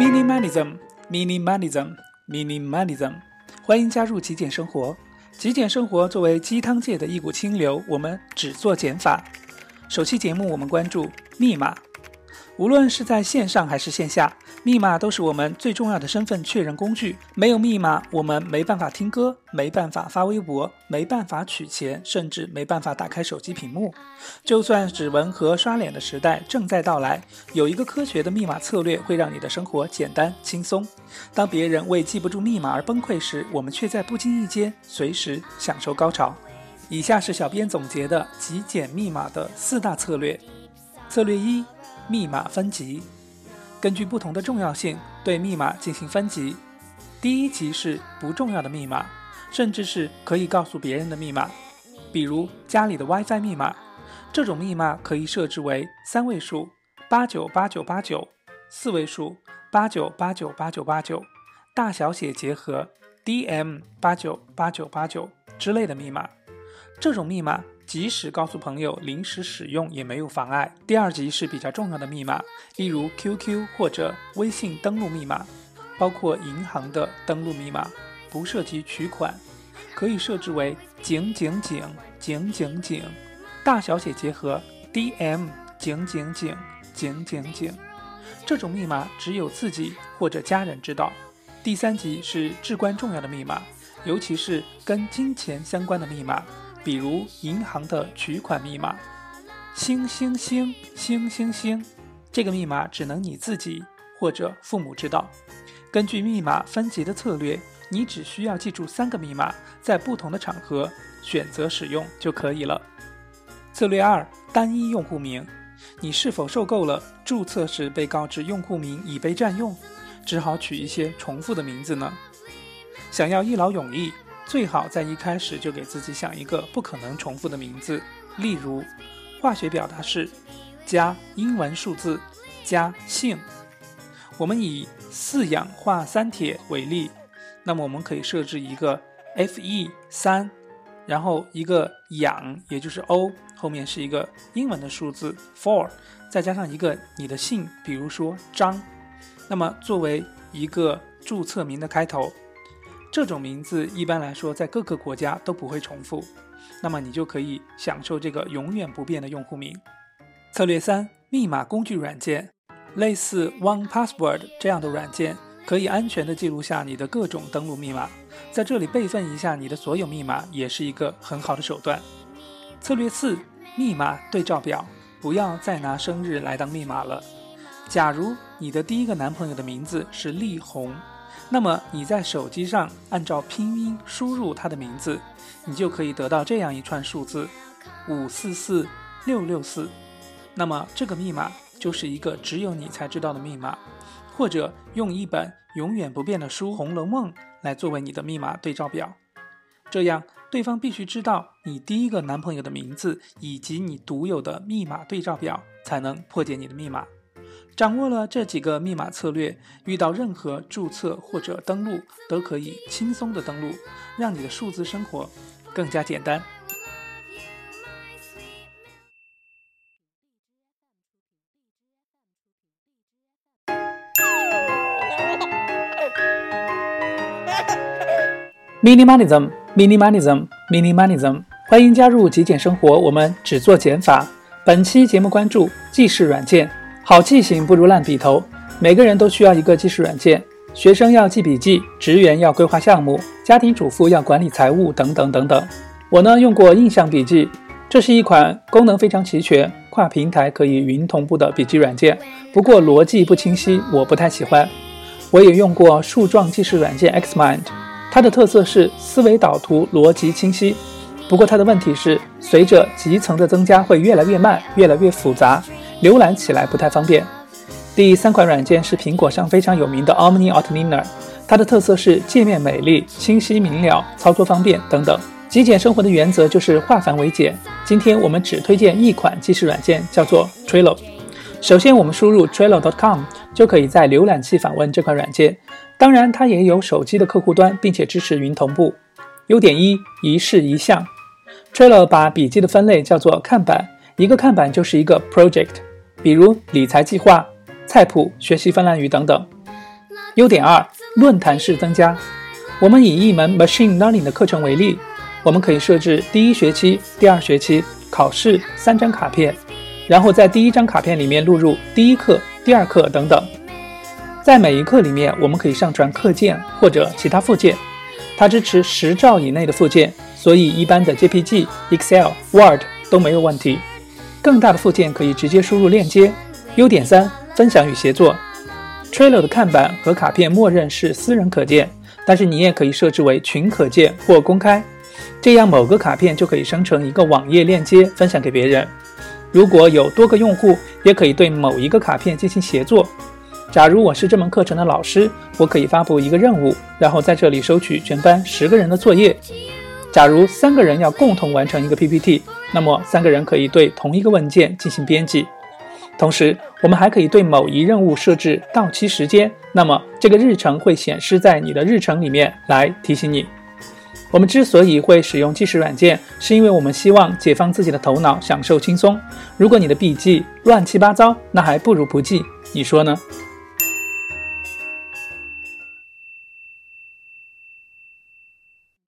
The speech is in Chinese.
Minimalism，Minimalism，Minimalism，欢迎加入极简生活。极简生活作为鸡汤界的一股清流，我们只做减法。首期节目我们关注密码。无论是在线上还是线下，密码都是我们最重要的身份确认工具。没有密码，我们没办法听歌，没办法发微博，没办法取钱，甚至没办法打开手机屏幕。就算指纹和刷脸的时代正在到来，有一个科学的密码策略会让你的生活简单轻松。当别人为记不住密码而崩溃时，我们却在不经意间随时享受高潮。以下是小编总结的极简密码的四大策略。策略一。密码分级，根据不同的重要性对密码进行分级。第一级是不重要的密码，甚至是可以告诉别人的密码，比如家里的 WiFi 密码。这种密码可以设置为三位数八九八九八九、四位数八九八九八九八九、大小写结合 DM 八九八九八九之类的密码。这种密码。即使告诉朋友临时使用也没有妨碍。第二级是比较重要的密码，例如 QQ 或者微信登录密码，包括银行的登录密码，不涉及取款，可以设置为井井井井井井，大小写结合 DM 井井井井井井。这种密码只有自己或者家人知道。第三级是至关重要的密码，尤其是跟金钱相关的密码。比如银行的取款密码，星星星星星星，这个密码只能你自己或者父母知道。根据密码分级的策略，你只需要记住三个密码，在不同的场合选择使用就可以了。策略二：单一用户名。你是否受够了注册时被告知用户名已被占用，只好取一些重复的名字呢？想要一劳永逸。最好在一开始就给自己想一个不可能重复的名字，例如化学表达式加英文数字加姓。我们以四氧化三铁为例，那么我们可以设置一个 Fe 三，然后一个氧，也就是 O 后面是一个英文的数字 four，再加上一个你的姓，比如说张，那么作为一个注册名的开头。这种名字一般来说在各个国家都不会重复，那么你就可以享受这个永远不变的用户名。策略三：密码工具软件，类似 One Password 这样的软件，可以安全的记录下你的各种登录密码，在这里备份一下你的所有密码，也是一个很好的手段。策略四：密码对照表，不要再拿生日来当密码了。假如你的第一个男朋友的名字是力宏。那么你在手机上按照拼音输入他的名字，你就可以得到这样一串数字：五四四六六四。那么这个密码就是一个只有你才知道的密码。或者用一本永远不变的书《红楼梦》来作为你的密码对照表，这样对方必须知道你第一个男朋友的名字以及你独有的密码对照表，才能破解你的密码。掌握了这几个密码策略，遇到任何注册或者登录都可以轻松的登录，让你的数字生活更加简单。Minimalism，Minimalism，Minimalism，欢迎加入极简生活，我们只做减法。本期节目关注记事软件。好记性不如烂笔头，每个人都需要一个记事软件。学生要记笔记，职员要规划项目，家庭主妇要管理财务，等等等等。我呢用过印象笔记，这是一款功能非常齐全、跨平台可以云同步的笔记软件。不过逻辑不清晰，我不太喜欢。我也用过树状记事软件 Xmind，它的特色是思维导图逻辑清晰。不过它的问题是，随着集层的增加，会越来越慢，越来越复杂。浏览起来不太方便。第三款软件是苹果上非常有名的 Omni Outliner，它的特色是界面美丽、清晰明了、操作方便等等。极简生活的原则就是化繁为简。今天我们只推荐一款记事软件，叫做 Trello。首先，我们输入 Trello.com 就可以在浏览器访问这款软件。当然，它也有手机的客户端，并且支持云同步。优点一：一式一项。Trello 把笔记的分类叫做看板，一个看板就是一个 project。比如理财计划、菜谱、学习芬兰语等等。优点二：论坛式增加。我们以一门 machine learning 的课程为例，我们可以设置第一学期、第二学期考试三张卡片，然后在第一张卡片里面录入第一课、第二课等等。在每一课里面，我们可以上传课件或者其他附件。它支持十兆以内的附件，所以一般的 JPG、Excel、Word 都没有问题。更大的附件可以直接输入链接。优点三：分享与协作。Trello 的看板和卡片默认是私人可见。但是你也可以设置为群可见或公开，这样某个卡片就可以生成一个网页链接分享给别人。如果有多个用户，也可以对某一个卡片进行协作。假如我是这门课程的老师，我可以发布一个任务，然后在这里收取全班十个人的作业。假如三个人要共同完成一个 PPT，那么三个人可以对同一个文件进行编辑。同时，我们还可以对某一任务设置到期时间，那么这个日程会显示在你的日程里面来提醒你。我们之所以会使用计时软件，是因为我们希望解放自己的头脑，享受轻松。如果你的笔记乱七八糟，那还不如不记，你说呢？